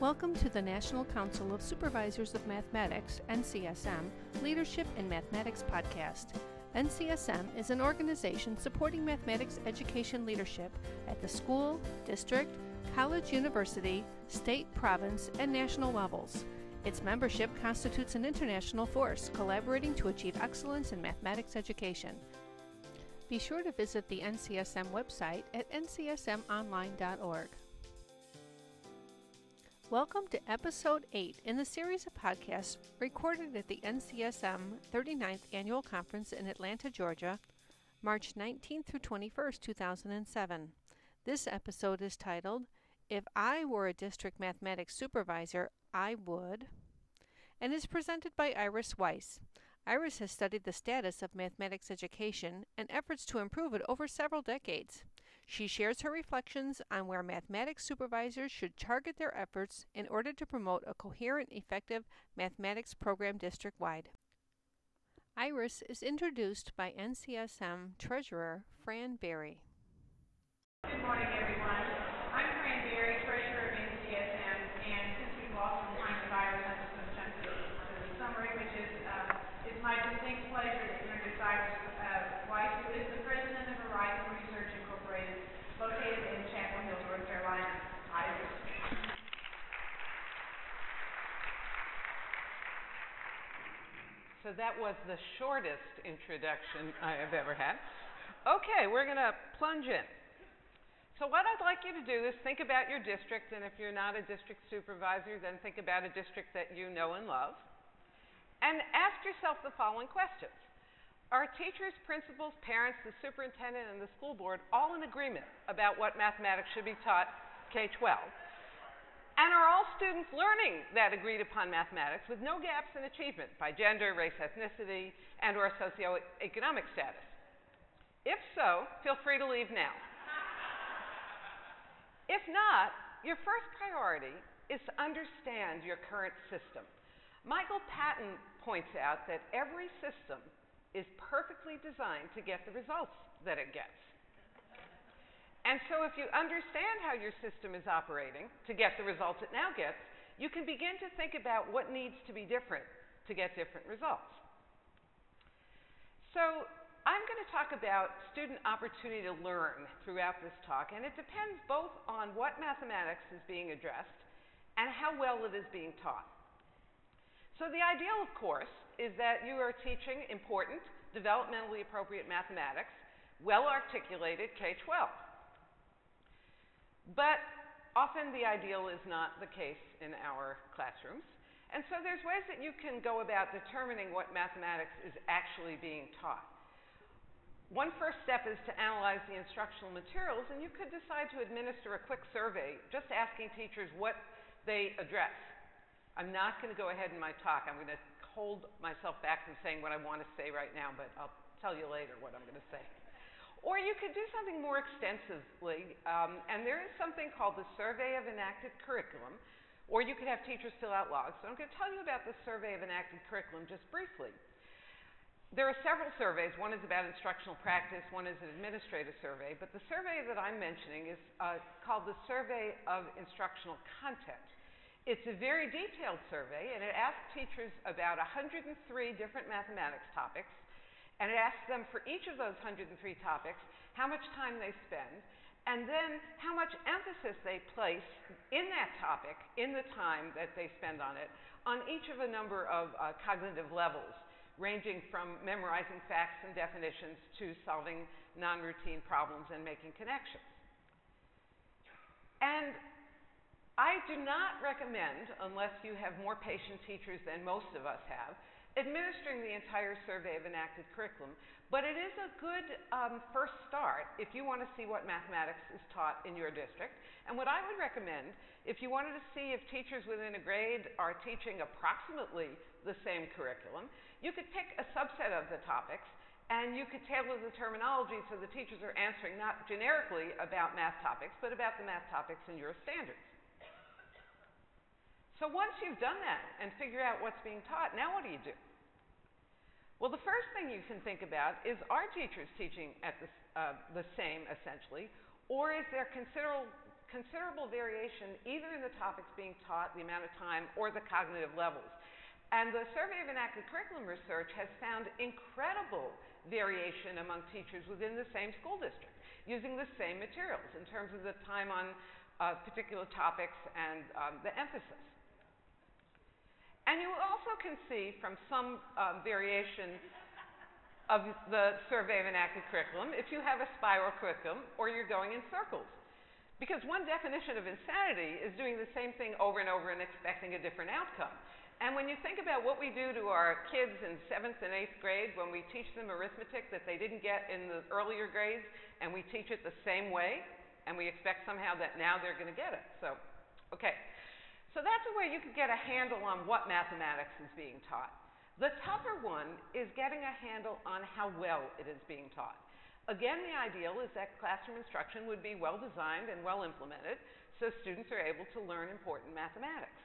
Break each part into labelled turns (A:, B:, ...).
A: Welcome to the National Council of Supervisors of Mathematics, NCSM, Leadership in Mathematics podcast. NCSM is an organization supporting mathematics education leadership at the school, district, college, university, state, province, and national levels. Its membership constitutes an international force collaborating to achieve excellence in mathematics education. Be sure to visit the NCSM website at ncsmonline.org. Welcome to episode 8 in the series of podcasts recorded at the NCSM 39th Annual Conference in Atlanta, Georgia, March 19th through 21st, 2007. This episode is titled, If I Were a District Mathematics Supervisor, I Would, and is presented by Iris Weiss. Iris has studied the status of mathematics education and efforts to improve it over several decades. She shares her reflections on where mathematics supervisors should target their efforts in order to promote a coherent, effective mathematics program district wide. Iris is introduced by NCSM Treasurer Fran Berry.
B: Good morning, everyone. I'm Fran Berry, Treasurer of NCSM, and since we've lost some time with Iris, I'm just going to jump to the summary, which is uh, it's my distinct pleasure to introduce Iris uh, Weiss, who is the president of Horizon Research Incorporated, located in Chapel Hill, North Carolina. Iris.
C: So that was the shortest introduction I have ever had. Okay, we're going to plunge in. So, what I'd like you to do is think about your district, and if you're not a district supervisor, then think about a district that you know and love. And ask yourself the following questions Are teachers, principals, parents, the superintendent, and the school board all in agreement about what mathematics should be taught K 12? And are all students learning that agreed upon mathematics with no gaps in achievement by gender, race, ethnicity, and or socioeconomic status? If so, feel free to leave now. if not, your first priority is to understand your current system. Michael Patton points out that every system is perfectly designed to get the results that it gets. And so, if you understand how your system is operating to get the results it now gets, you can begin to think about what needs to be different to get different results. So, I'm going to talk about student opportunity to learn throughout this talk, and it depends both on what mathematics is being addressed and how well it is being taught. So, the ideal, of course, is that you are teaching important, developmentally appropriate mathematics, well articulated K 12. But often the ideal is not the case in our classrooms. And so there's ways that you can go about determining what mathematics is actually being taught. One first step is to analyze the instructional materials, and you could decide to administer a quick survey just asking teachers what they address. I'm not going to go ahead in my talk. I'm going to hold myself back from saying what I want to say right now, but I'll tell you later what I'm going to say. Or you could do something more extensively, um, and there is something called the Survey of Enacted Curriculum, or you could have teachers fill out logs. So I'm going to tell you about the Survey of Enacted Curriculum just briefly. There are several surveys. One is about instructional practice, one is an administrative survey, but the survey that I'm mentioning is uh, called the Survey of Instructional Content. It's a very detailed survey, and it asks teachers about 103 different mathematics topics and it asks them for each of those 103 topics how much time they spend, and then how much emphasis they place in that topic, in the time that they spend on it, on each of a number of uh, cognitive levels, ranging from memorizing facts and definitions to solving non routine problems and making connections. And I do not recommend, unless you have more patient teachers than most of us have, administering the entire survey of enacted curriculum, but it is a good um, first start if you want to see what mathematics is taught in your district. And what I would recommend, if you wanted to see if teachers within a grade are teaching approximately the same curriculum, you could pick a subset of the topics and you could tailor the terminology so the teachers are answering not generically about math topics, but about the math topics in your standards. So once you've done that and figure out what's being taught, now what do you do? Well, the first thing you can think about is are teachers teaching at the, uh, the same, essentially, or is there considerable, considerable variation either in the topics being taught, the amount of time, or the cognitive levels. And the Survey of Enacted Curriculum research has found incredible variation among teachers within the same school district using the same materials in terms of the time on uh, particular topics and um, the emphasis. And you also can see from some um, variation of the Survey of Enacted Curriculum if you have a spiral curriculum or you're going in circles. Because one definition of insanity is doing the same thing over and over and expecting a different outcome. And when you think about what we do to our kids in seventh and eighth grade when we teach them arithmetic that they didn't get in the earlier grades, and we teach it the same way, and we expect somehow that now they're going to get it. So, okay. So that's a way you could get a handle on what mathematics is being taught. The tougher one is getting a handle on how well it is being taught. Again, the ideal is that classroom instruction would be well designed and well implemented so students are able to learn important mathematics.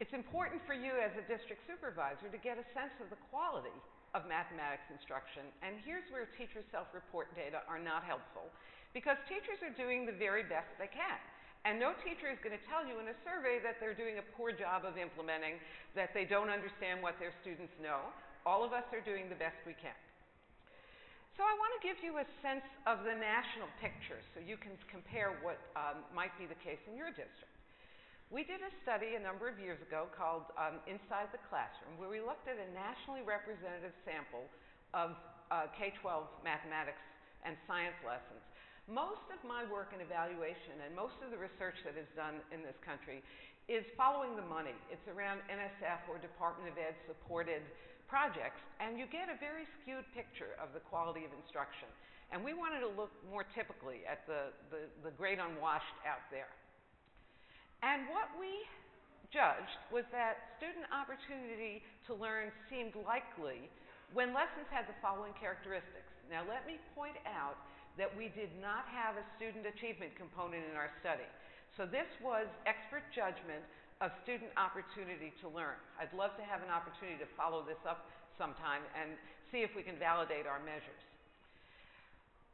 C: It's important for you as a district supervisor to get a sense of the quality of mathematics instruction. And here's where teacher self-report data are not helpful because teachers are doing the very best they can. And no teacher is going to tell you in a survey that they're doing a poor job of implementing, that they don't understand what their students know. All of us are doing the best we can. So I want to give you a sense of the national picture so you can compare what um, might be the case in your district. We did a study a number of years ago called um, Inside the Classroom, where we looked at a nationally representative sample of uh, K 12 mathematics and science lessons. Most of my work in evaluation and most of the research that is done in this country is following the money. It's around NSF or Department of Ed supported projects, and you get a very skewed picture of the quality of instruction. And we wanted to look more typically at the, the, the great unwashed out there. And what we judged was that student opportunity to learn seemed likely when lessons had the following characteristics. Now, let me point out that we did not have a student achievement component in our study. So, this was expert judgment of student opportunity to learn. I'd love to have an opportunity to follow this up sometime and see if we can validate our measures.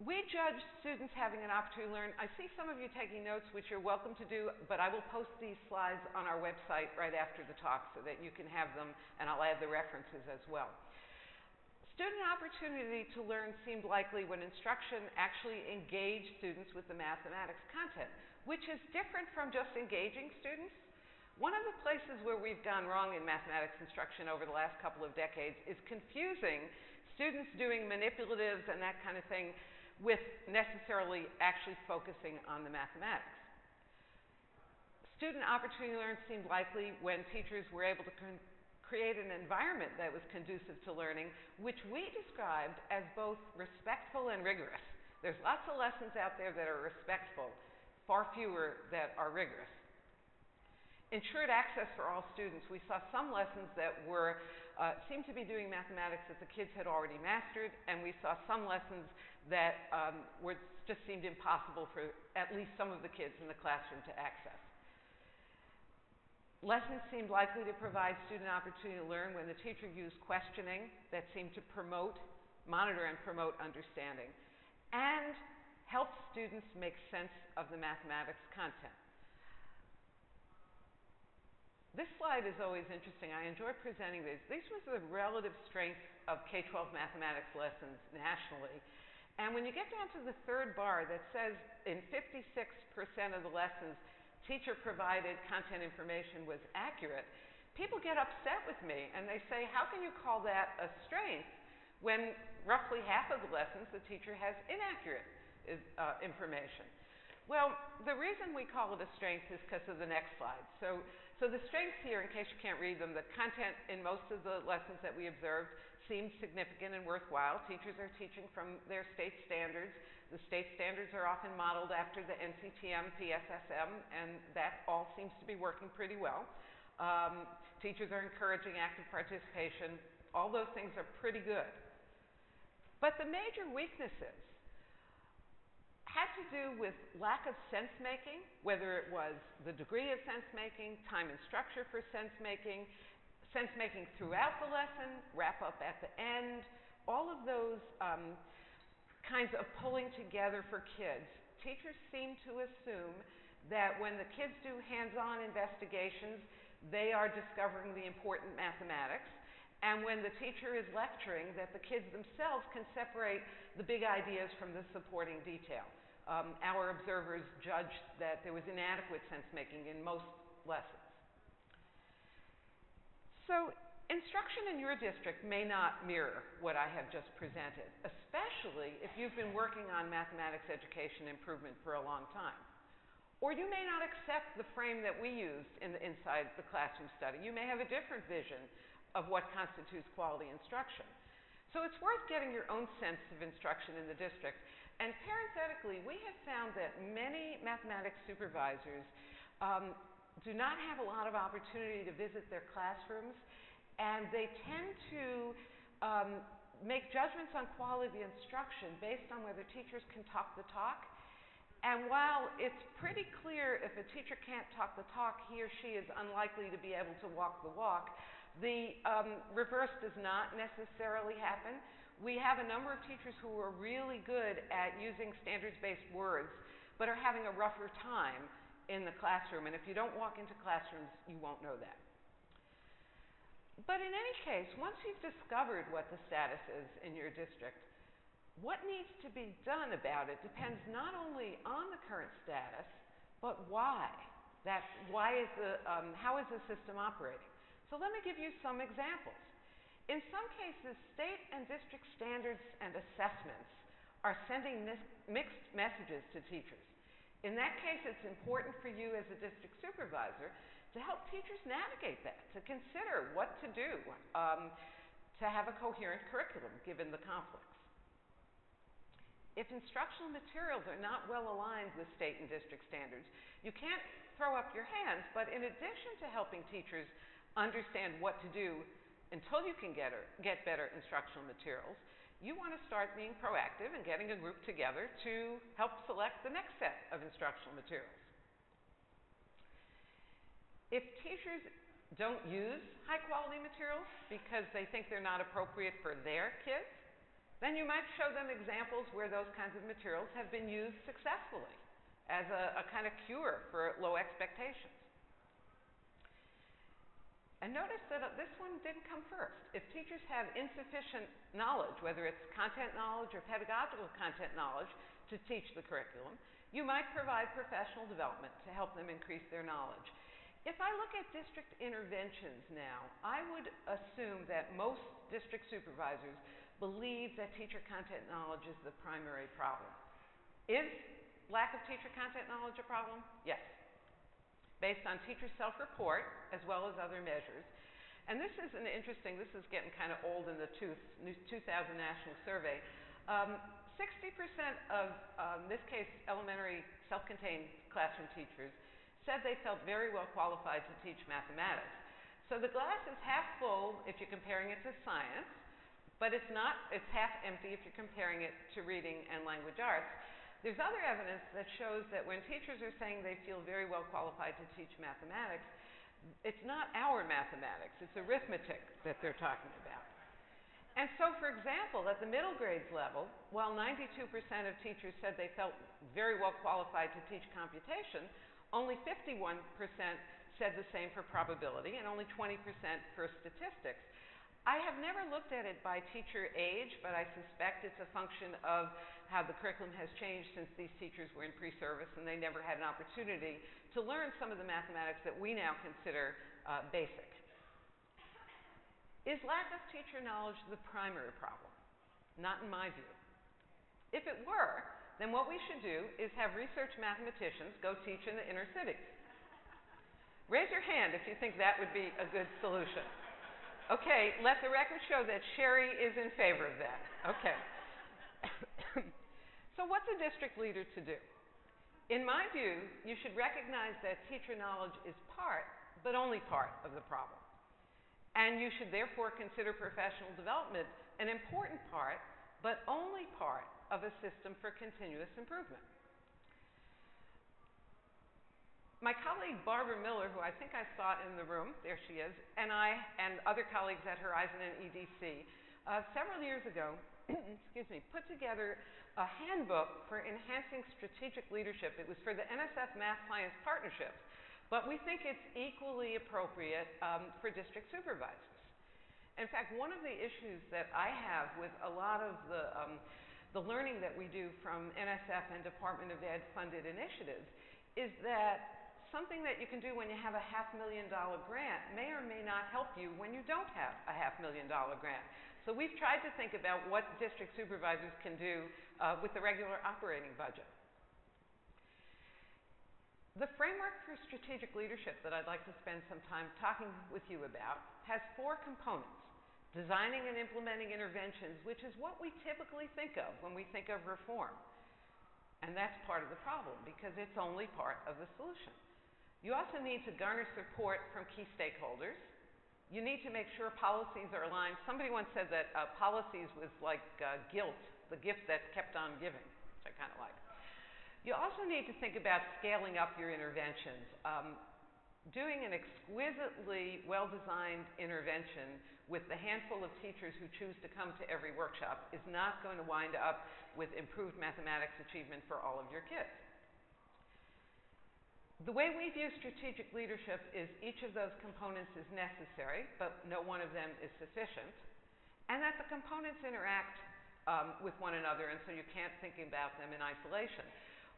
C: We judge students having an opportunity to learn. I see some of you taking notes, which you're welcome to do, but I will post these slides on our website right after the talk so that you can have them, and I'll add the references as well. Student opportunity to learn seemed likely when instruction actually engaged students with the mathematics content, which is different from just engaging students. One of the places where we've gone wrong in mathematics instruction over the last couple of decades is confusing students doing manipulatives and that kind of thing with necessarily actually focusing on the mathematics. Student opportunity to learn seemed likely when teachers were able to create an environment that was conducive to learning, which we described as both respectful and rigorous. There's lots of lessons out there that are respectful, far fewer that are rigorous. Ensured access for all students. We saw some lessons that were uh, seemed to be doing mathematics that the kids had already mastered, and we saw some lessons that um, were, just seemed impossible for at least some of the kids in the classroom to access. Lessons seemed likely to provide student opportunity to learn when the teacher used questioning that seemed to promote, monitor and promote understanding, and help students make sense of the mathematics content. This slide is always interesting. I enjoy presenting these. These was the relative strength of K-12 mathematics lessons nationally. And when you get down to the third bar that says in 56% of the lessons, teacher provided content information was accurate, people get upset with me and they say, how can you call that a strength when roughly half of the lessons the teacher has inaccurate uh, information? Well, the reason we call it a strength is because of the next slide. So, so the strengths here, in case you can't read them, the content in most of the lessons that we observed seems significant and worthwhile. Teachers are teaching from their state standards. The state standards are often modeled after the NCTM, PSSM, and that all seems to be working pretty well. Um, teachers are encouraging active participation. All those things are pretty good. But the major weaknesses had to do with lack of sense making, whether it was the degree of sense making, time and structure for sense making, sense making throughout the lesson, wrap up at the end, all of those um, kinds of pulling together for kids teachers seem to assume that when the kids do hands-on investigations, they are discovering the important mathematics. And when the teacher is lecturing, that the kids themselves can separate the big ideas from the supporting detail. Um, our observers judged that there was inadequate sense making in most lessons. So, instruction in your district may not mirror what I have just presented, especially if you've been working on mathematics education improvement for a long time. Or you may not accept the frame that we used in the inside the classroom study. You may have a different vision of what constitutes quality instruction. So it's worth getting your own sense of instruction in the district. And parenthetically, we have found that many mathematics supervisors um, do not have a lot of opportunity to visit their classrooms, and they tend to um, make judgments on quality of instruction based on whether teachers can talk the talk and while it's pretty clear if a teacher can't talk the talk, he or she is unlikely to be able to walk the walk, the um, reverse does not necessarily happen. We have a number of teachers who are really good at using standards-based words, but are having a rougher time in the classroom. And if you don't walk into classrooms, you won't know that. But in any case, once you've discovered what the status is in your district, what needs to be done about it depends not only on the current status, but why. That why is the um, how is the system operating? So let me give you some examples. In some cases, state and district standards and assessments are sending mixed messages to teachers. In that case, it's important for you as a district supervisor to help teachers navigate that, to consider what to do um, to have a coherent curriculum given the conflicts. If instructional materials are not well aligned with state and district standards, you can't throw up your hands, but in addition to helping teachers understand what to do until you can get, or, get better instructional materials, you want to start being proactive and getting a group together to help select the next set of instructional materials. If teachers don't use high quality materials because they think they're not appropriate for their kids, then you might show them examples where those kinds of materials have been used successfully as a, a kind of cure for low expectations. And notice that uh, this one didn't come first. If teachers have insufficient knowledge, whether it's content knowledge or pedagogical content knowledge, to teach the curriculum, you might provide professional development to help them increase their knowledge. If I look at district interventions now, I would assume that most district supervisors believe that teacher content knowledge is the primary problem. Is lack of teacher content knowledge a problem? Yes. Based on teacher self-report as well as other measures. And this is an interesting, this is getting kind of old in the tooth, 2000 national survey. 60% um, of, um, this case, elementary self-contained classroom teachers said they felt very well qualified to teach mathematics. So the glass is half full if you're comparing it to science, but it's not, it's half empty if you're comparing it to reading and language arts. There's other evidence that shows that when teachers are saying they feel very well qualified to teach mathematics, it's not our mathematics, it's arithmetic that they're talking about. And so, for example, at the middle grades level, while 92% of teachers said they felt very well qualified to teach computation, only 51% said the same for probability and only 20% for statistics. I have never looked at it by teacher age, but I suspect it's a function of how the curriculum has changed since these teachers were in pre-service and they never had an opportunity to learn some of the mathematics that we now consider uh, basic. Is lack of teacher knowledge the primary problem? Not in my view. If it were, then what we should do is have research mathematicians go teach in the inner cities. Raise your hand if you think that would be a good solution. Okay, let the record show that Sherry is in favor of that. Okay. so what's a district leader to do? In my view, you should recognize that teacher knowledge is part, but only part, of the problem. And you should therefore consider professional development an important part, but only part, of a system for continuous improvement. my colleague Barbara Miller, who I think I saw in the room, there she is, and I and other colleagues at Horizon and EDC, uh, several years ago, excuse me, put together a handbook for enhancing strategic leadership. It was for the NSF Math Science Partnerships, but we think it's equally appropriate um, for district supervisors. In fact, one of the issues that I have with a lot of the, um, the learning that we do from NSF and Department of Ed funded initiatives is that something that you can do when you have a half million dollar grant may or may not help you when you don't have a half million dollar grant. So we've tried to think about what district supervisors can do uh, with the regular operating budget. The framework for strategic leadership that I'd like to spend some time talking with you about has four components. Designing and implementing interventions, which is what we typically think of when we think of reform. And that's part of the problem because it's only part of the solution. You also need to garner support from key stakeholders. You need to make sure policies are aligned. Somebody once said that uh, policies was like uh, guilt, the gift that kept on giving, which I kind of like. You also need to think about scaling up your interventions. Um, doing an exquisitely well-designed intervention with the handful of teachers who choose to come to every workshop is not going to wind up with improved mathematics achievement for all of your kids. The way we view strategic leadership is each of those components is necessary, but no one of them is sufficient, and that the components interact um, with one another, and so you can't think about them in isolation.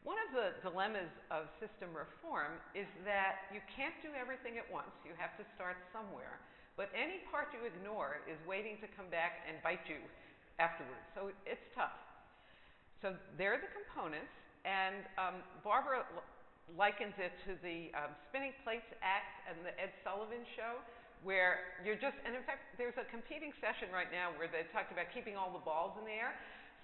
C: One of the dilemmas of system reform is that you can't do everything at once. You have to start somewhere. But any part you ignore is waiting to come back and bite you afterwards. So it's tough. So there are the components, and um, Barbara likens it to the um, Spinning Plates Act and the Ed Sullivan Show, where you're just, and in fact, there's a competing session right now where they talked about keeping all the balls in the air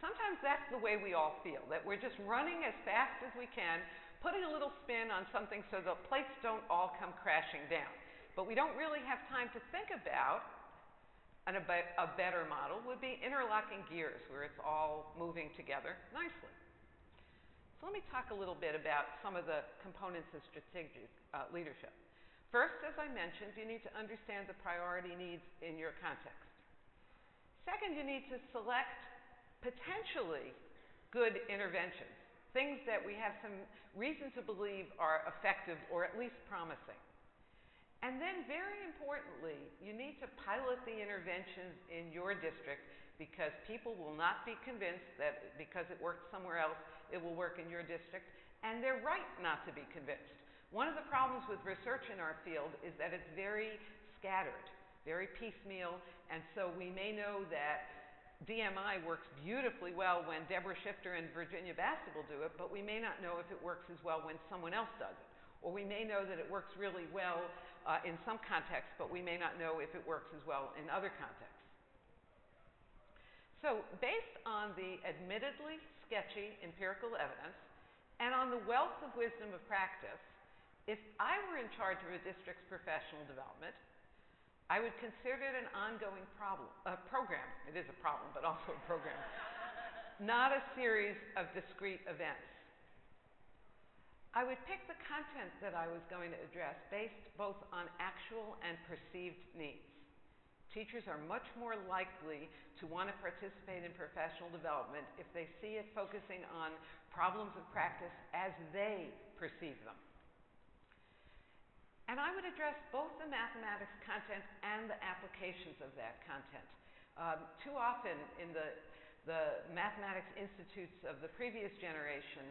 C: sometimes that's the way we all feel, that we're just running as fast as we can, putting a little spin on something so the plates don't all come crashing down. But we don't really have time to think about a better model would be interlocking gears where it's all moving together nicely. So let me talk a little bit about some of the components of strategic uh, leadership. First, as I mentioned, you need to understand the priority needs in your context. Second, you need to select potentially good interventions, things that we have some reason to believe are effective or at least promising. And then, very importantly, you need to pilot the interventions in your district because people will not be convinced that because it worked somewhere else, it will work in your district, and they're right not to be convinced. One of the problems with research in our field is that it's very scattered, very piecemeal, and so we may know that DMI works beautifully well when Deborah Schifter and Virginia Basta do it, but we may not know if it works as well when someone else does it. Or we may know that it works really well uh, in some contexts, but we may not know if it works as well in other contexts. So, based on the admittedly sketchy empirical evidence and on the wealth of wisdom of practice, if I were in charge of a district's professional development, I would consider it an ongoing problem, a program. It is a problem, but also a program. Not a series of discrete events. I would pick the content that I was going to address based both on actual and perceived needs. Teachers are much more likely to want to participate in professional development if they see it focusing on problems of practice as they perceive them. And I would address both the mathematics content and the applications of that content. Um, too often in the, the mathematics institutes of the previous generation,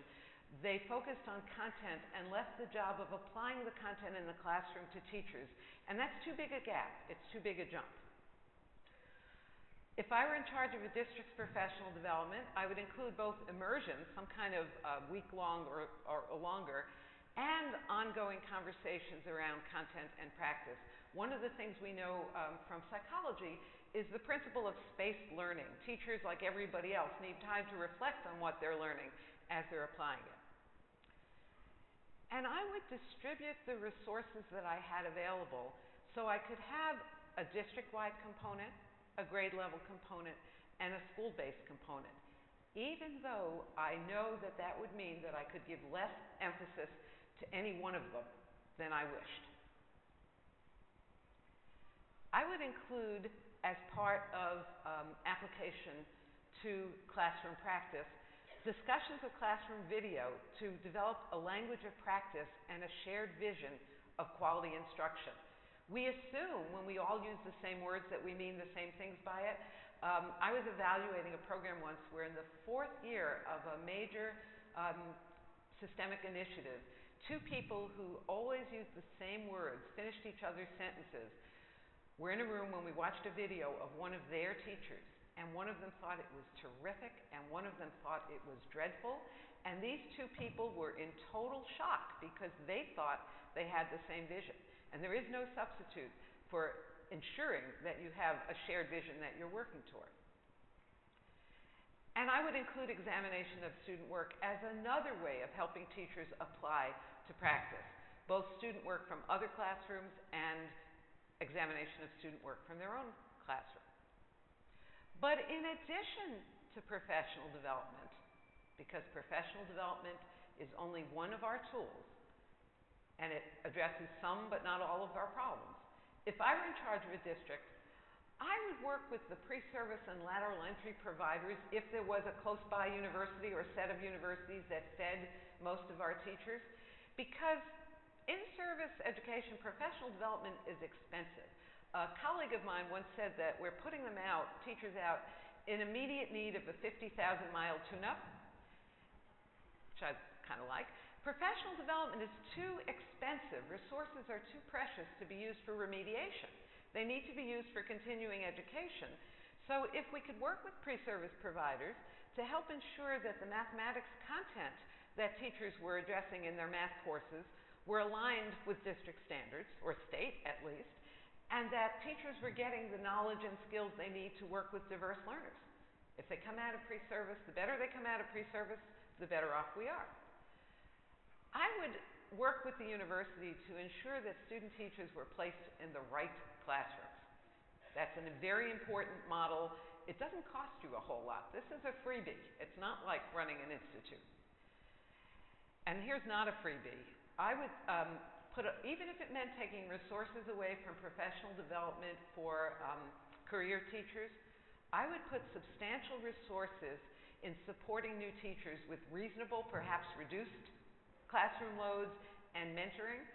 C: they focused on content and left the job of applying the content in the classroom to teachers. And that's too big a gap. It's too big a jump. If I were in charge of a district's professional development, I would include both immersion, some kind of uh, week long or, or, longer, and ongoing conversations around content and practice. One of the things we know um, from psychology is the principle of spaced learning. Teachers, like everybody else, need time to reflect on what they're learning as they're applying it. And I would distribute the resources that I had available so I could have a district-wide component, a grade level component, and a school-based component. Even though I know that that would mean that I could give less emphasis to any one of them than I wished. I would include, as part of um, application to classroom practice, discussions of classroom video to develop a language of practice and a shared vision of quality instruction. We assume when we all use the same words that we mean the same things by it. Um, I was evaluating a program once where in the fourth year of a major um, systemic initiative, two people who always used the same words finished each other's sentences. We're in a room when we watched a video of one of their teachers, and one of them thought it was terrific, and one of them thought it was dreadful. And these two people were in total shock because they thought they had the same vision. And there is no substitute for ensuring that you have a shared vision that you're working toward. And I would include examination of student work as another way of helping teachers apply to practice, both student work from other classrooms and examination of student work from their own classroom. But in addition to professional development, because professional development is only one of our tools, and it addresses some but not all of our problems. If I were in charge of a district, I would work with the pre-service and lateral entry providers if there was a close by university or set of universities that fed most of our teachers because in-service education professional development is expensive. A colleague of mine once said that we're putting them out, teachers out, in immediate need of a 50,000 mile tune-up, which I kind of like, Professional development is too expensive. Resources are too precious to be used for remediation. They need to be used for continuing education. So if we could work with pre-service providers to help ensure that the mathematics content that teachers were addressing in their math courses were aligned with district standards, or state at least, and that teachers were getting the knowledge and skills they need to work with diverse learners. If they come out of pre-service, the better they come out of pre-service, the better off we are. I would work with the university to ensure that student teachers were placed in the right classrooms. That's a very important model. It doesn't cost you a whole lot. This is a freebie. It's not like running an institute. And here's not a freebie. I would um, put, a, even if it meant taking resources away from professional development for um, career teachers, I would put substantial resources in supporting new teachers with reasonable, perhaps reduced classroom loads, and mentoring.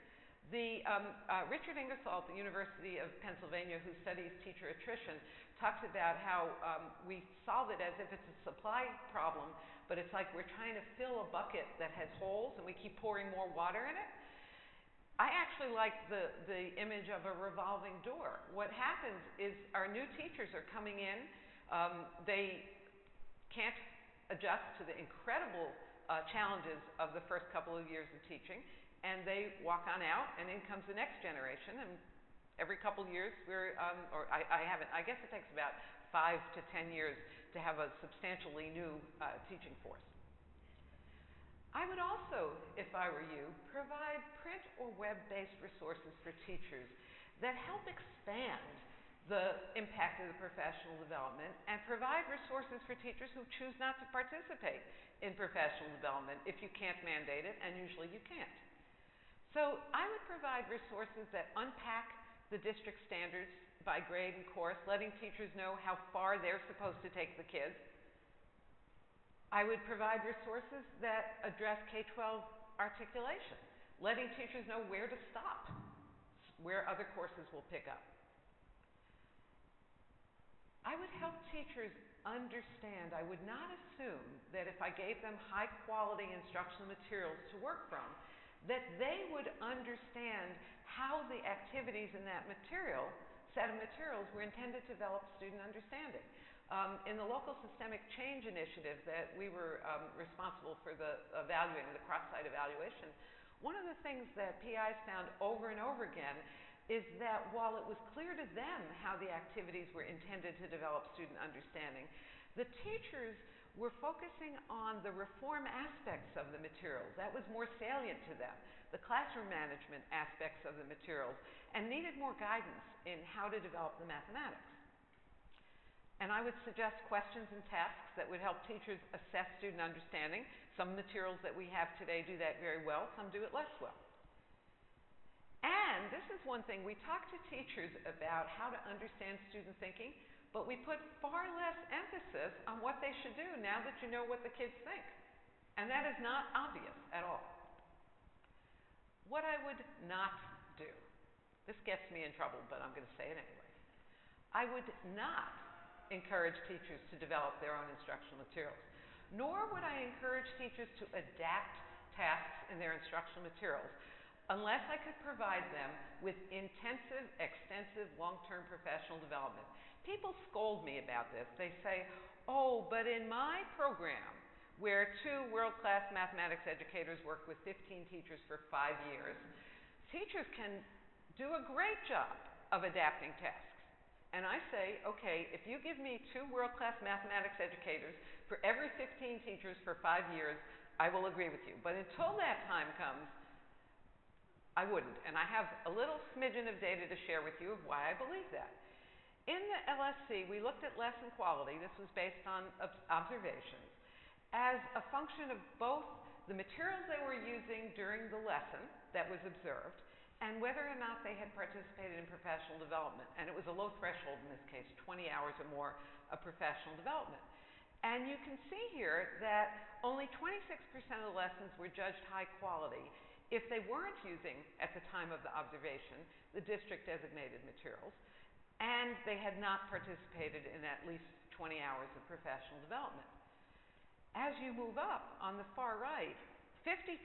C: The, um, uh, Richard Ingersoll at the University of Pennsylvania, who studies teacher attrition, talks about how um, we solve it as if it's a supply problem, but it's like we're trying to fill a bucket that has holes and we keep pouring more water in it. I actually like the, the image of a revolving door. What happens is our new teachers are coming in, um, they can't adjust to the incredible uh, challenges of the first couple of years of teaching, and they walk on out, and in comes the next generation. And every couple of years, we're, um, or I, I haven't, I guess it takes about five to ten years to have a substantially new uh, teaching force. I would also, if I were you, provide print or web-based resources for teachers that help expand the impact of the professional development and provide resources for teachers who choose not to participate in professional development if you can't mandate it, and usually you can't. So I would provide resources that unpack the district standards by grade and course, letting teachers know how far they're supposed to take the kids. I would provide resources that address K-12 articulation, letting teachers know where to stop, where other courses will pick up. I would help teachers understand, I would not assume that if I gave them high quality instructional materials to work from, that they would understand how the activities in that material, set of materials, were intended to develop student understanding. Um, in the local systemic change initiative that we were um, responsible for the evaluating, the cross-site evaluation, one of the things that PIs found over and over again is that while it was clear to them how the activities were intended to develop student understanding, the teachers were focusing on the reform aspects of the materials. That was more salient to them, the classroom management aspects of the materials, and needed more guidance in how to develop the mathematics. And I would suggest questions and tasks that would help teachers assess student understanding. Some materials that we have today do that very well, some do it less well. And this is one thing, we talk to teachers about how to understand student thinking, but we put far less emphasis on what they should do now that you know what the kids think. And that is not obvious at all. What I would not do, this gets me in trouble, but I'm going to say it anyway. I would not encourage teachers to develop their own instructional materials, nor would I encourage teachers to adapt tasks in their instructional materials unless I could provide them with intensive, extensive, long-term professional development. People scold me about this. They say, oh, but in my program, where two world-class mathematics educators work with 15 teachers for five years, teachers can do a great job of adapting tasks. And I say, okay, if you give me two world-class mathematics educators for every 15 teachers for five years, I will agree with you. But until that time comes, I wouldn't. And I have a little smidgen of data to share with you of why I believe that. In the LSC, we looked at lesson quality, this was based on observations, as a function of both the materials they were using during the lesson that was observed and whether or not they had participated in professional development. And it was a low threshold in this case, 20 hours or more of professional development. And you can see here that only 26% of the lessons were judged high quality if they weren't using, at the time of the observation, the district designated materials, and they had not participated in at least 20 hours of professional development. As you move up on the far right, 50%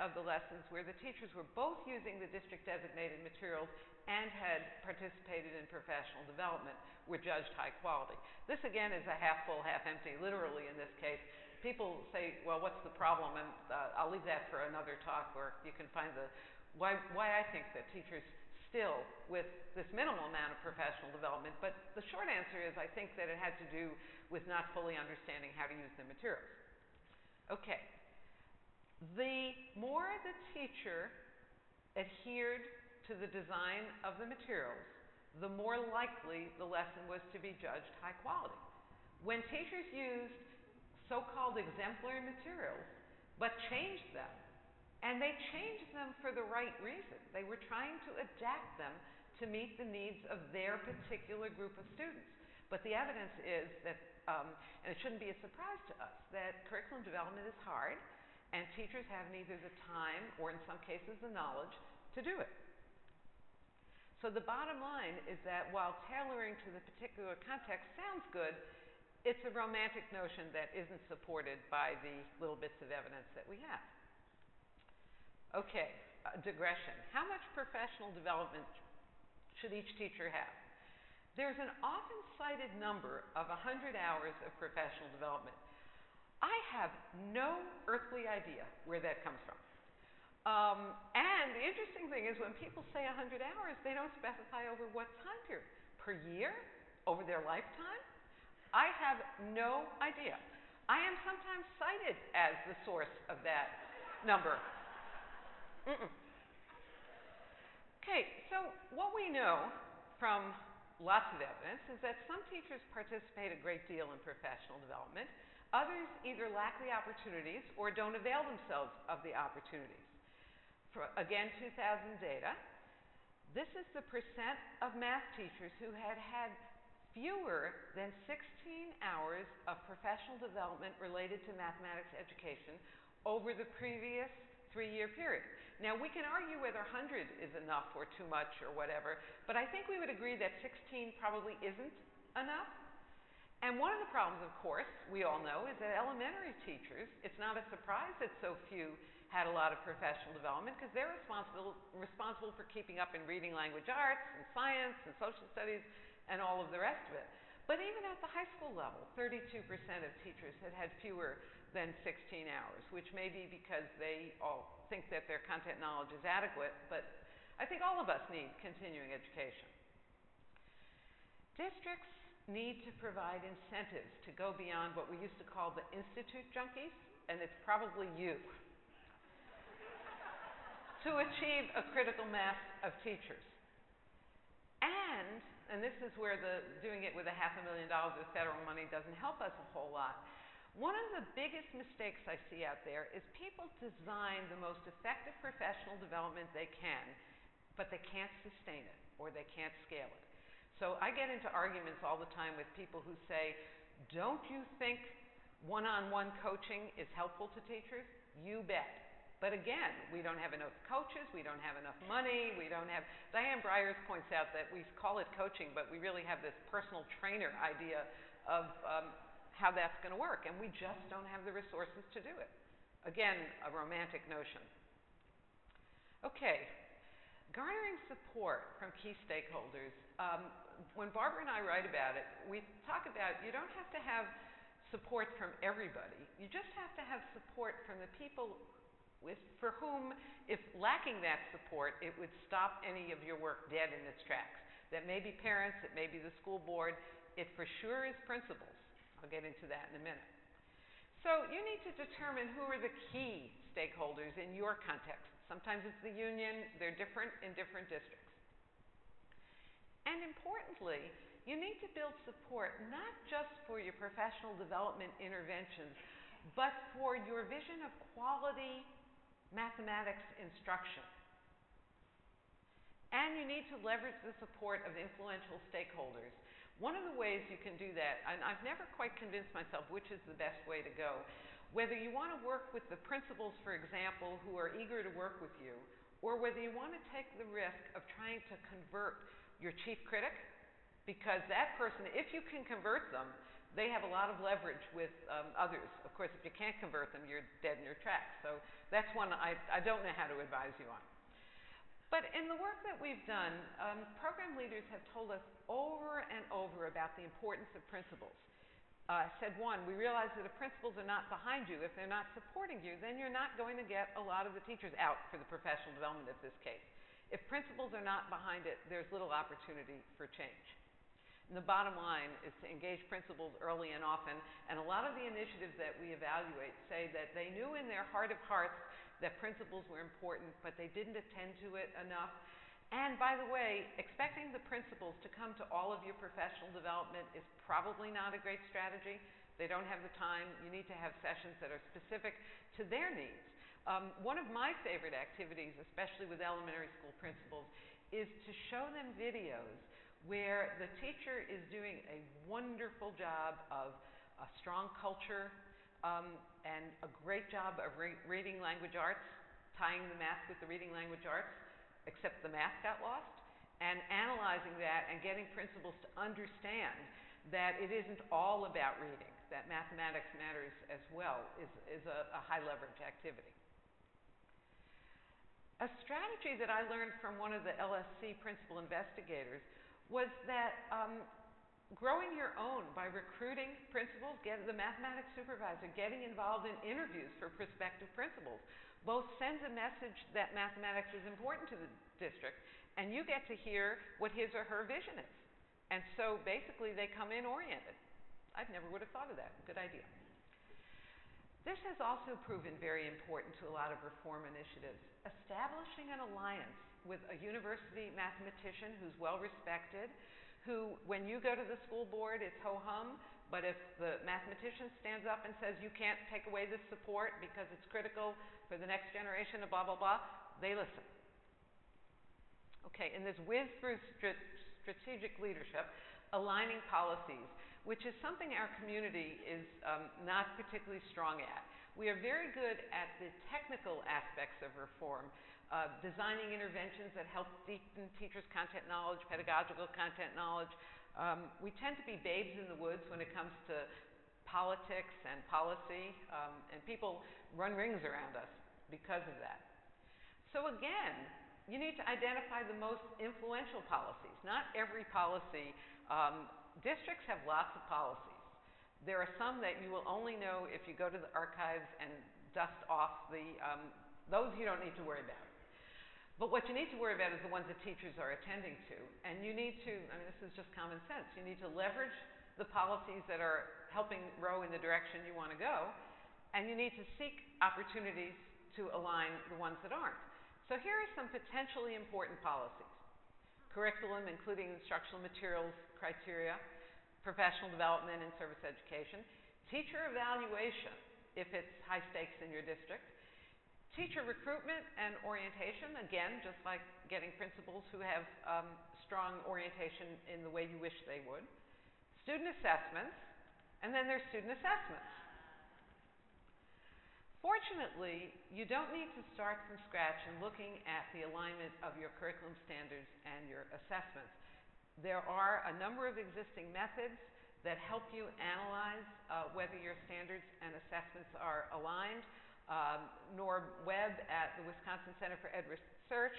C: of the lessons where the teachers were both using the district designated materials and had participated in professional development were judged high quality. This again is a half full, half empty, literally in this case people say, well, what's the problem? And uh, I'll leave that for another talk where you can find the why, why I think that teachers still with this minimal amount of professional development. But the short answer is I think that it had to do with not fully understanding how to use the materials. Okay. The more the teacher adhered to the design of the materials, the more likely the lesson was to be judged high quality. When teachers used so-called exemplary materials, but changed them. And they changed them for the right reason. They were trying to adapt them to meet the needs of their particular group of students. But the evidence is that, um, and it shouldn't be a surprise to us, that curriculum development is hard, and teachers have neither the time or, in some cases, the knowledge to do it. So the bottom line is that while tailoring to the particular context sounds good, it's a romantic notion that isn't supported by the little bits of evidence that we have. Okay, uh, digression. How much professional development should each teacher have? There's an often cited number of 100 hours of professional development. I have no earthly idea where that comes from. Um, and the interesting thing is when people say 100 hours, they don't specify over what time period. Per year? Over their lifetime? I have no idea. I am sometimes cited as the source of that number. Okay, so what we know from lots of evidence is that some teachers participate a great deal in professional development. Others either lack the opportunities or don't avail themselves of the opportunities. For, again, 2000 data. This is the percent of math teachers who had had fewer than 16 hours of professional development related to mathematics education over the previous three-year period. Now, we can argue whether 100 is enough or too much or whatever, but I think we would agree that 16 probably isn't enough. And one of the problems, of course, we all know, is that elementary teachers, it's not a surprise that so few had a lot of professional development because they're responsible, responsible for keeping up in reading language arts and science and social studies and all of the rest of it. But even at the high school level, 32% of teachers had had fewer than 16 hours, which may be because they all think that their content knowledge is adequate, but I think all of us need continuing education. Districts need to provide incentives to go beyond what we used to call the institute junkies, and it's probably you, to achieve a critical mass of teachers. And and this is where the doing it with a half a million dollars of federal money doesn't help us a whole lot. One of the biggest mistakes I see out there is people design the most effective professional development they can, but they can't sustain it or they can't scale it. So I get into arguments all the time with people who say, Don't you think one on one coaching is helpful to teachers? You bet. But again, we don't have enough coaches, we don't have enough money, we don't have. Diane Briars points out that we call it coaching, but we really have this personal trainer idea of um, how that's going to work, and we just don't have the resources to do it. Again, a romantic notion. Okay, garnering support from key stakeholders. Um, when Barbara and I write about it, we talk about you don't have to have support from everybody. You just have to have support from the people with, for whom, if lacking that support, it would stop any of your work dead in its tracks. That may be parents, it may be the school board, it for sure is principals. I'll get into that in a minute. So you need to determine who are the key stakeholders in your context. Sometimes it's the union, they're different in different districts. And importantly, you need to build support not just for your professional development interventions, but for your vision of quality mathematics instruction. And you need to leverage the support of influential stakeholders. One of the ways you can do that, and I've never quite convinced myself which is the best way to go, whether you want to work with the principals, for example, who are eager to work with you, or whether you want to take the risk of trying to convert your chief critic, because that person, if you can convert them, they have a lot of leverage with um, others. Of course, if you can't convert them, you're dead in your tracks. So that's one I, I don't know how to advise you on. But in the work that we've done, um, program leaders have told us over and over about the importance of principals uh, said one, we realize that if principals are not behind you, if they're not supporting you, then you're not going to get a lot of the teachers out for the professional development of this case. If principals are not behind it, there's little opportunity for change. And the bottom line is to engage principals early and often, and a lot of the initiatives that we evaluate say that they knew in their heart of hearts that principals were important, but they didn't attend to it enough, and by the way, expecting the principals to come to all of your professional development is probably not a great strategy. They don't have the time. You need to have sessions that are specific to their needs. Um, one of my favorite activities, especially with elementary school principals, is to show them videos where the teacher is doing a wonderful job of a strong culture um, and a great job of re- reading language arts, tying the math with the reading language arts except the math got lost, and analyzing that and getting principals to understand that it isn't all about reading, that mathematics matters as well, is, is a, a high leverage activity. A strategy that I learned from one of the LSC principal investigators was that um, growing your own by recruiting principals, get the mathematics supervisor, getting involved in interviews for prospective principals, both sends a message that mathematics is important to the district, and you get to hear what his or her vision is. And so basically, they come in oriented. I never would have thought of that. Good idea. This has also proven very important to a lot of reform initiatives. Establishing an alliance with a university mathematician who's well respected, who, when you go to the school board, it's ho hum, but if the mathematician stands up and says you can't take away this support because it's critical for the next generation of blah, blah, blah, they listen. Okay, and this whiz through strategic leadership, aligning policies, which is something our community is um, not particularly strong at. We are very good at the technical aspects of reform, uh, designing interventions that help deepen teachers' content knowledge, pedagogical content knowledge. Um, we tend to be babes in the woods when it comes to politics and policy, um, and people run rings around us because of that. So again, you need to identify the most influential policies. Not every policy. Um, districts have lots of policies. There are some that you will only know if you go to the archives and dust off the, um, those you don't need to worry about. But what you need to worry about is the ones that teachers are attending to. And you need to, I mean, this is just common sense. You need to leverage the policies that are helping row in the direction you want to go, and you need to seek opportunities to align the ones that aren't. So here are some potentially important policies. Curriculum, including instructional materials criteria, professional development and service education, teacher evaluation, if it's high stakes in your district, Teacher recruitment and orientation, again, just like getting principals who have um, strong orientation in the way you wish they would. Student assessments, and then there's student assessments. Fortunately, you don't need to start from scratch in looking at the alignment of your curriculum standards and your assessments. There are a number of existing methods that help you analyze uh, whether your standards and assessments are aligned um, Norm Webb at the Wisconsin Center for Ed Research.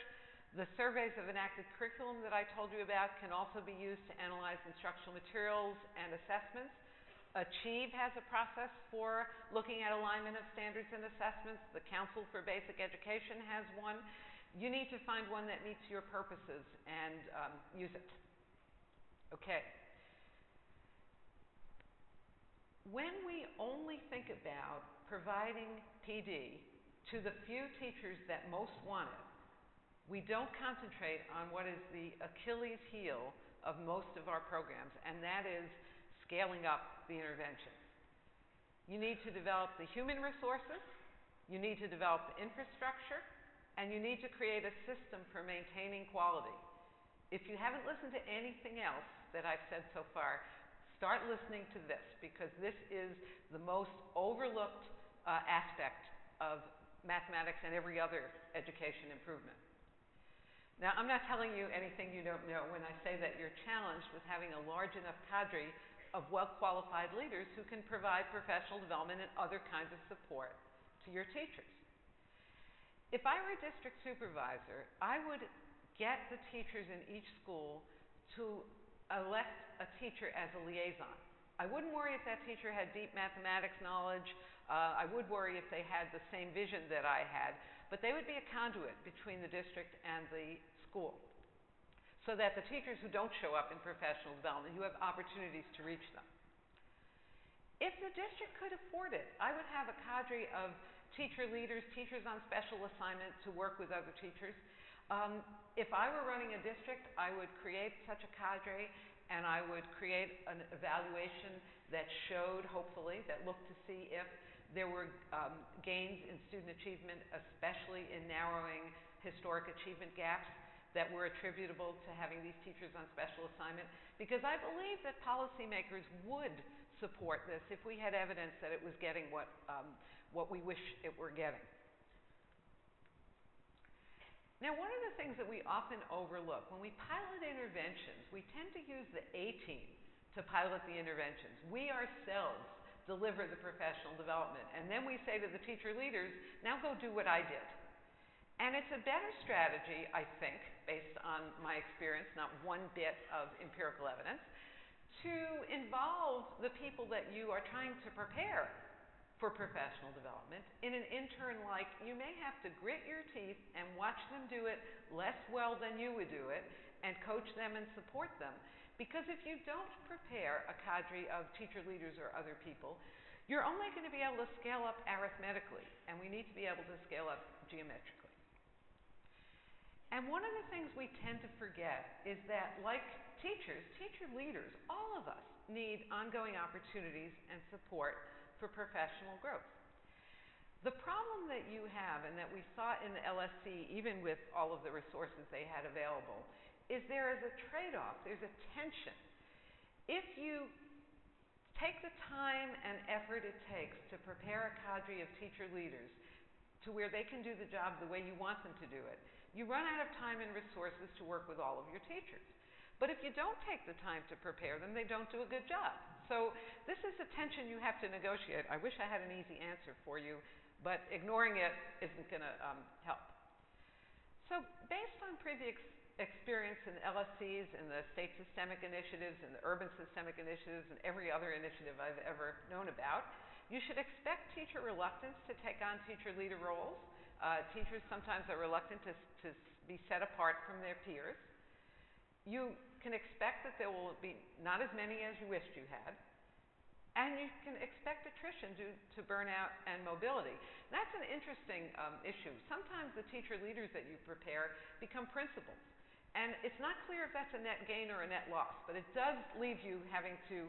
C: The surveys of enacted curriculum that I told you about can also be used to analyze instructional materials and assessments. Achieve has a process for looking at alignment of standards and assessments. The Council for Basic Education has one. You need to find one that meets your purposes and um, use it. Okay. When we only think about providing PD to the few teachers that most want it, we don't concentrate on what is the Achilles heel of most of our programs, and that is scaling up the interventions. You need to develop the human resources, you need to develop the infrastructure, and you need to create a system for maintaining quality. If you haven't listened to anything else that I've said so far, start listening to this because this is the most overlooked uh, aspect of mathematics and every other education improvement. Now, I'm not telling you anything you don't know when I say that you're challenged with having a large enough cadre of well qualified leaders who can provide professional development and other kinds of support to your teachers. If I were a district supervisor, I would get the teachers in each school to elect a teacher as a liaison. I wouldn't worry if that teacher had deep mathematics knowledge uh, I would worry if they had the same vision that I had, but they would be a conduit between the district and the school so that the teachers who don't show up in professional development, you have opportunities to reach them. If the district could afford it, I would have a cadre of teacher leaders, teachers on special assignment to work with other teachers. Um, if I were running a district, I would create such a cadre and I would create an evaluation that showed, hopefully, that looked to see if there were um, gains in student achievement, especially in narrowing historic achievement gaps that were attributable to having these teachers on special assignment, because I believe that policymakers would support this if we had evidence that it was getting what, um, what we wish it were getting. Now, one of the things that we often overlook when we pilot interventions, we tend to use the A team to pilot the interventions. We ourselves deliver the professional development. And then we say to the teacher leaders, now go do what I did. And it's a better strategy, I think, based on my experience, not one bit of empirical evidence, to involve the people that you are trying to prepare for professional development in an intern like you may have to grit your teeth and watch them do it less well than you would do it and coach them and support them because if you don't prepare a cadre of teacher leaders or other people, you're only going to be able to scale up arithmetically, and we need to be able to scale up geometrically. And one of the things we tend to forget is that, like teachers, teacher leaders, all of us need ongoing opportunities and support for professional growth. The problem that you have, and that we saw in the LSC, even with all of the resources they had available, is there is a trade off, there's a tension. If you take the time and effort it takes to prepare a cadre of teacher leaders to where they can do the job the way you want them to do it, you run out of time and resources to work with all of your teachers. But if you don't take the time to prepare them, they don't do a good job. So this is a tension you have to negotiate. I wish I had an easy answer for you, but ignoring it isn't going to um, help. So based on previous experience in LSCs and the state systemic initiatives and the urban systemic initiatives and every other initiative I've ever known about, you should expect teacher reluctance to take on teacher leader roles. Uh, teachers sometimes are reluctant to, to be set apart from their peers. You can expect that there will be not as many as you wished you had. And you can expect attrition due to burnout and mobility. That's an interesting um, issue. Sometimes the teacher leaders that you prepare become principals. And it's not clear if that's a net gain or a net loss, but it does leave you having to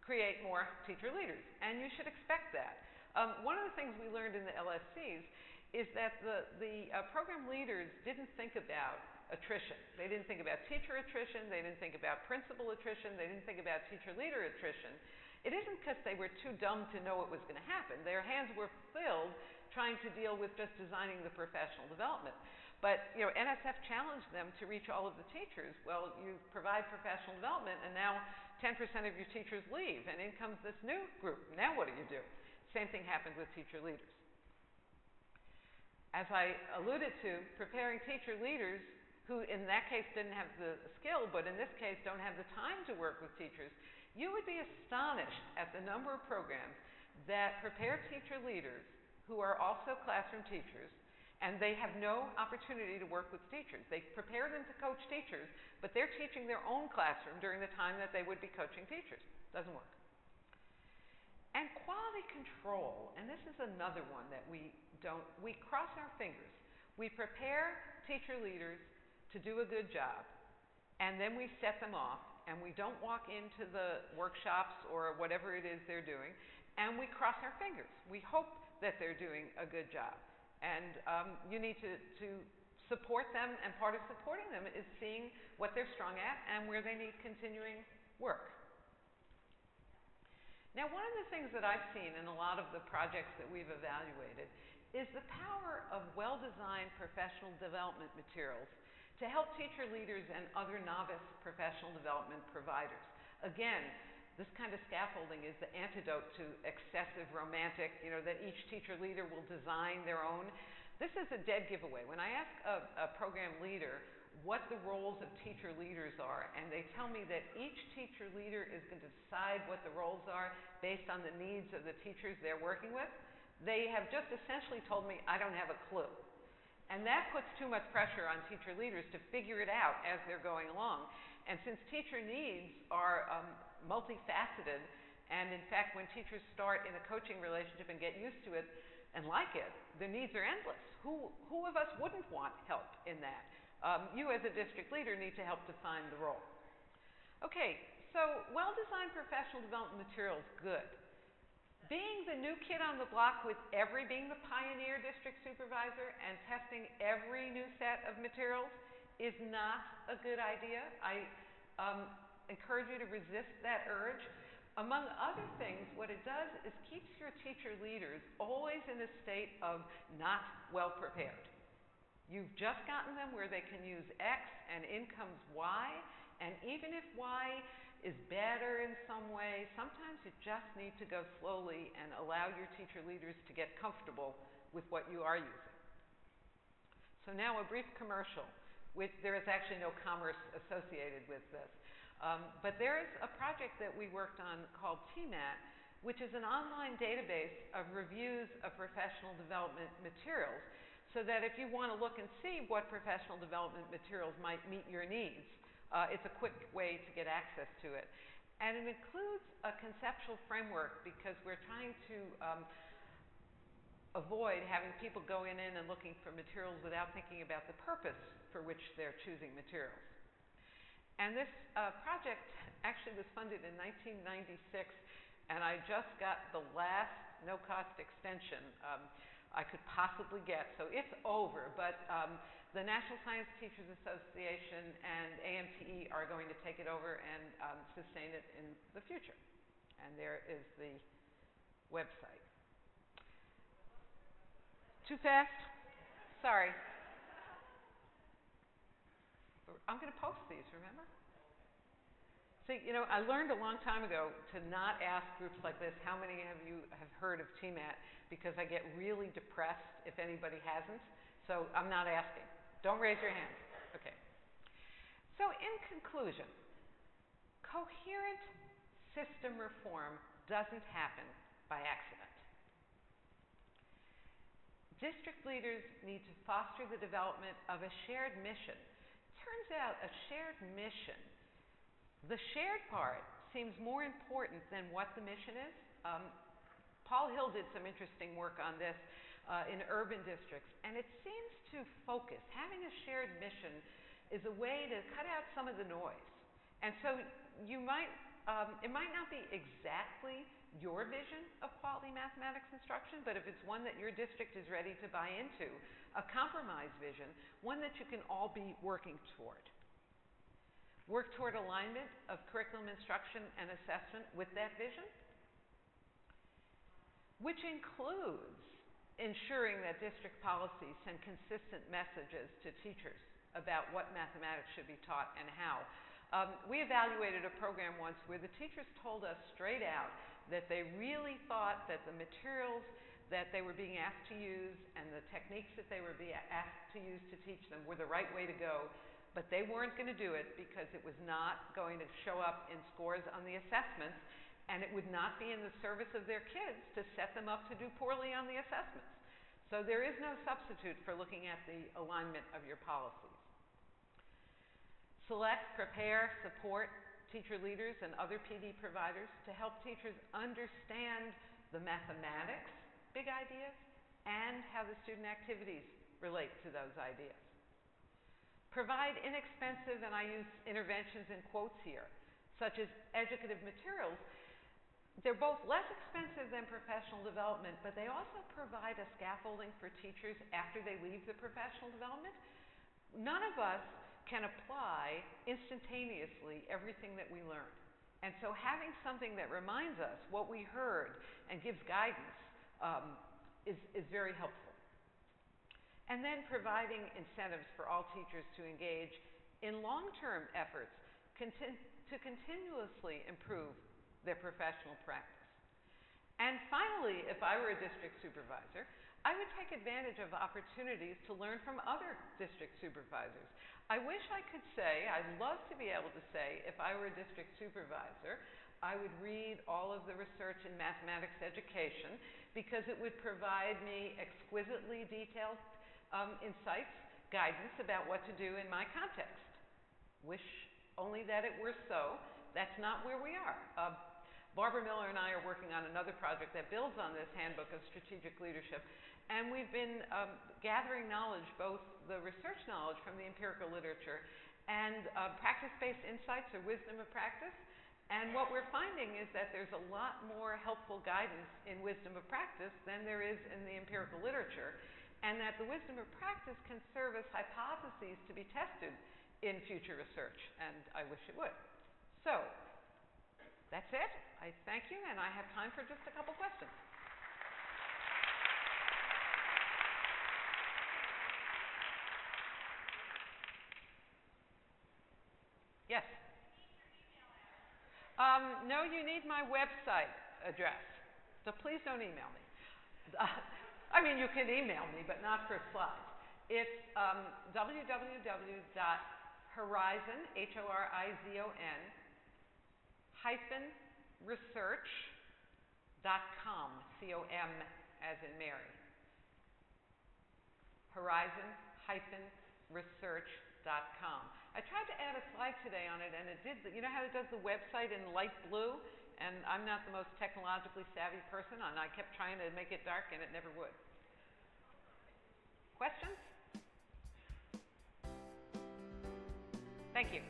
C: create more teacher leaders, and you should expect that. Um, one of the things we learned in the LSCs is that the, the uh, program leaders didn't think about attrition. They didn't think about teacher attrition, they didn't think about principal attrition, they didn't think about teacher leader attrition. It isn't because they were too dumb to know it was going to happen. Their hands were filled trying to deal with just designing the professional development. But you know, NSF challenged them to reach all of the teachers. Well, you provide professional development, and now 10% of your teachers leave, and in comes this new group. Now what do you do? Same thing happened with teacher leaders. As I alluded to, preparing teacher leaders who in that case didn't have the skill, but in this case don't have the time to work with teachers, you would be astonished at the number of programs that prepare teacher leaders who are also classroom teachers and they have no opportunity to work with teachers. They prepare them to coach teachers, but they're teaching their own classroom during the time that they would be coaching teachers. Doesn't work. And quality control, and this is another one that we don't, we cross our fingers. We prepare teacher leaders to do a good job, and then we set them off and we don't walk into the workshops or whatever it is they're doing, and we cross our fingers. We hope that they're doing a good job. And um, you need to, to support them, and part of supporting them is seeing what they're strong at and where they need continuing work. Now, one of the things that I've seen in a lot of the projects that we've evaluated is the power of well designed professional development materials to help teacher leaders and other novice professional development providers. Again, this kind of scaffolding is the antidote to excessive romantic, you know, that each teacher leader will design their own. This is a dead giveaway. When I ask a, a program leader what the roles of teacher leaders are, and they tell me that each teacher leader is going to decide what the roles are based on the needs of the teachers they're working with, they have just essentially told me, I don't have a clue. And that puts too much pressure on teacher leaders to figure it out as they're going along. And since teacher needs are um, multifaceted, and in fact, when teachers start in a coaching relationship and get used to it and like it, their needs are endless. Who, who of us wouldn't want help in that? Um, you, as a district leader, need to help define the role. Okay, so well designed professional development materials, good being the new kid on the block with every, being the pioneer district supervisor and testing every new set of materials is not a good idea. I um, encourage you to resist that urge. Among other things, what it does is keeps your teacher leaders always in a state of not well prepared. You've just gotten them where they can use X and in comes Y, and even if Y is better in some way. Sometimes you just need to go slowly and allow your teacher leaders to get comfortable with what you are using. So now a brief commercial. Which there is actually no commerce associated with this. Um, but there is a project that we worked on called TMAT, which is an online database of reviews of professional development materials so that if you want to look and see what professional development materials might meet your needs, uh, it's a quick way to get access to it. And it includes a conceptual framework because we're trying to um, avoid having people going in and looking for materials without thinking about the purpose for which they're choosing materials. And this uh, project actually was funded in 1996, and I just got the last no cost extension um, I could possibly get. So it's over, but um, the National Science Teachers Association and AMTE are going to take it over and um, sustain it in the future. And there is the website. Too fast? Sorry. I'm going to post these, remember? See, you know, I learned a long time ago to not ask groups like this, how many of you have heard of TMAT? Because I get really depressed if anybody hasn't. So I'm not asking. Don't raise your hands. Okay. So, in conclusion, coherent system reform doesn't happen by accident. District leaders need to foster the development of a shared mission. Turns out a shared mission, the shared part seems more important than what the mission is. Um, Paul Hill did some interesting work on this uh, in urban districts. And it seems to focus, having a shared mission is a way to cut out some of the noise. And so you might, um, it might not be exactly your vision of quality mathematics instruction, but if it's one that your district is ready to buy into, a compromise vision, one that you can all be working toward. Work toward alignment of curriculum instruction and assessment with that vision, which includes ensuring that district policies send consistent messages to teachers about what mathematics should be taught and how. Um, we evaluated a program once where the teachers told us straight out that they really thought that the materials that they were being asked to use and the techniques that they were being asked to use to teach them were the right way to go, but they weren't going to do it because it was not going to show up in scores on the assessments and it would not be in the service of their kids to set them up to do poorly on the assessments. So there is no substitute for looking at the alignment of your policies. Select, prepare, support teacher leaders and other PD providers to help teachers understand the mathematics, big ideas, and how the student activities relate to those ideas. Provide inexpensive, and I use interventions in quotes here, such as educative materials. They're both less expensive than professional development, but they also provide a scaffolding for teachers after they leave the professional development. None of us can apply instantaneously everything that we learned. And so having something that reminds us what we heard and gives guidance um, is, is very helpful. And then providing incentives for all teachers to engage in long-term efforts conti to continuously improve their professional practice. And finally, if I were a district supervisor, I would take advantage of opportunities to learn from other district supervisors. I wish I could say, I'd love to be able to say, if I were a district supervisor, I would read all of the research in mathematics education because it would provide me exquisitely detailed um, insights, guidance about what to do in my context. Wish only that it were so. That's not where we are. Uh, Barbara Miller and I are working on another project that builds on this Handbook of Strategic Leadership. And we've been um, gathering knowledge, both the research knowledge from the empirical literature and uh, practice-based insights or wisdom of practice. And what we're finding is that there's a lot more helpful guidance in wisdom of practice than there is in the empirical literature, and that the wisdom of practice can serve as hypotheses to be tested in future research, and I wish it would. So, that's it. I thank you, and I have time for just a couple questions. Yes? Um, no, you need my website address. So please don't email me. I mean, you can email me, but not for slides. It's um, www.horizon, H-O-R-I-Z-O-N, hyphen research.com, C-O-M as in Mary. Horizon hyphen research.com. I tried to add a slide today on it, and it did. You know how it does the website in light blue? And I'm not the most technologically savvy person, and I kept trying to make it dark, and it never would. Questions? Thank you.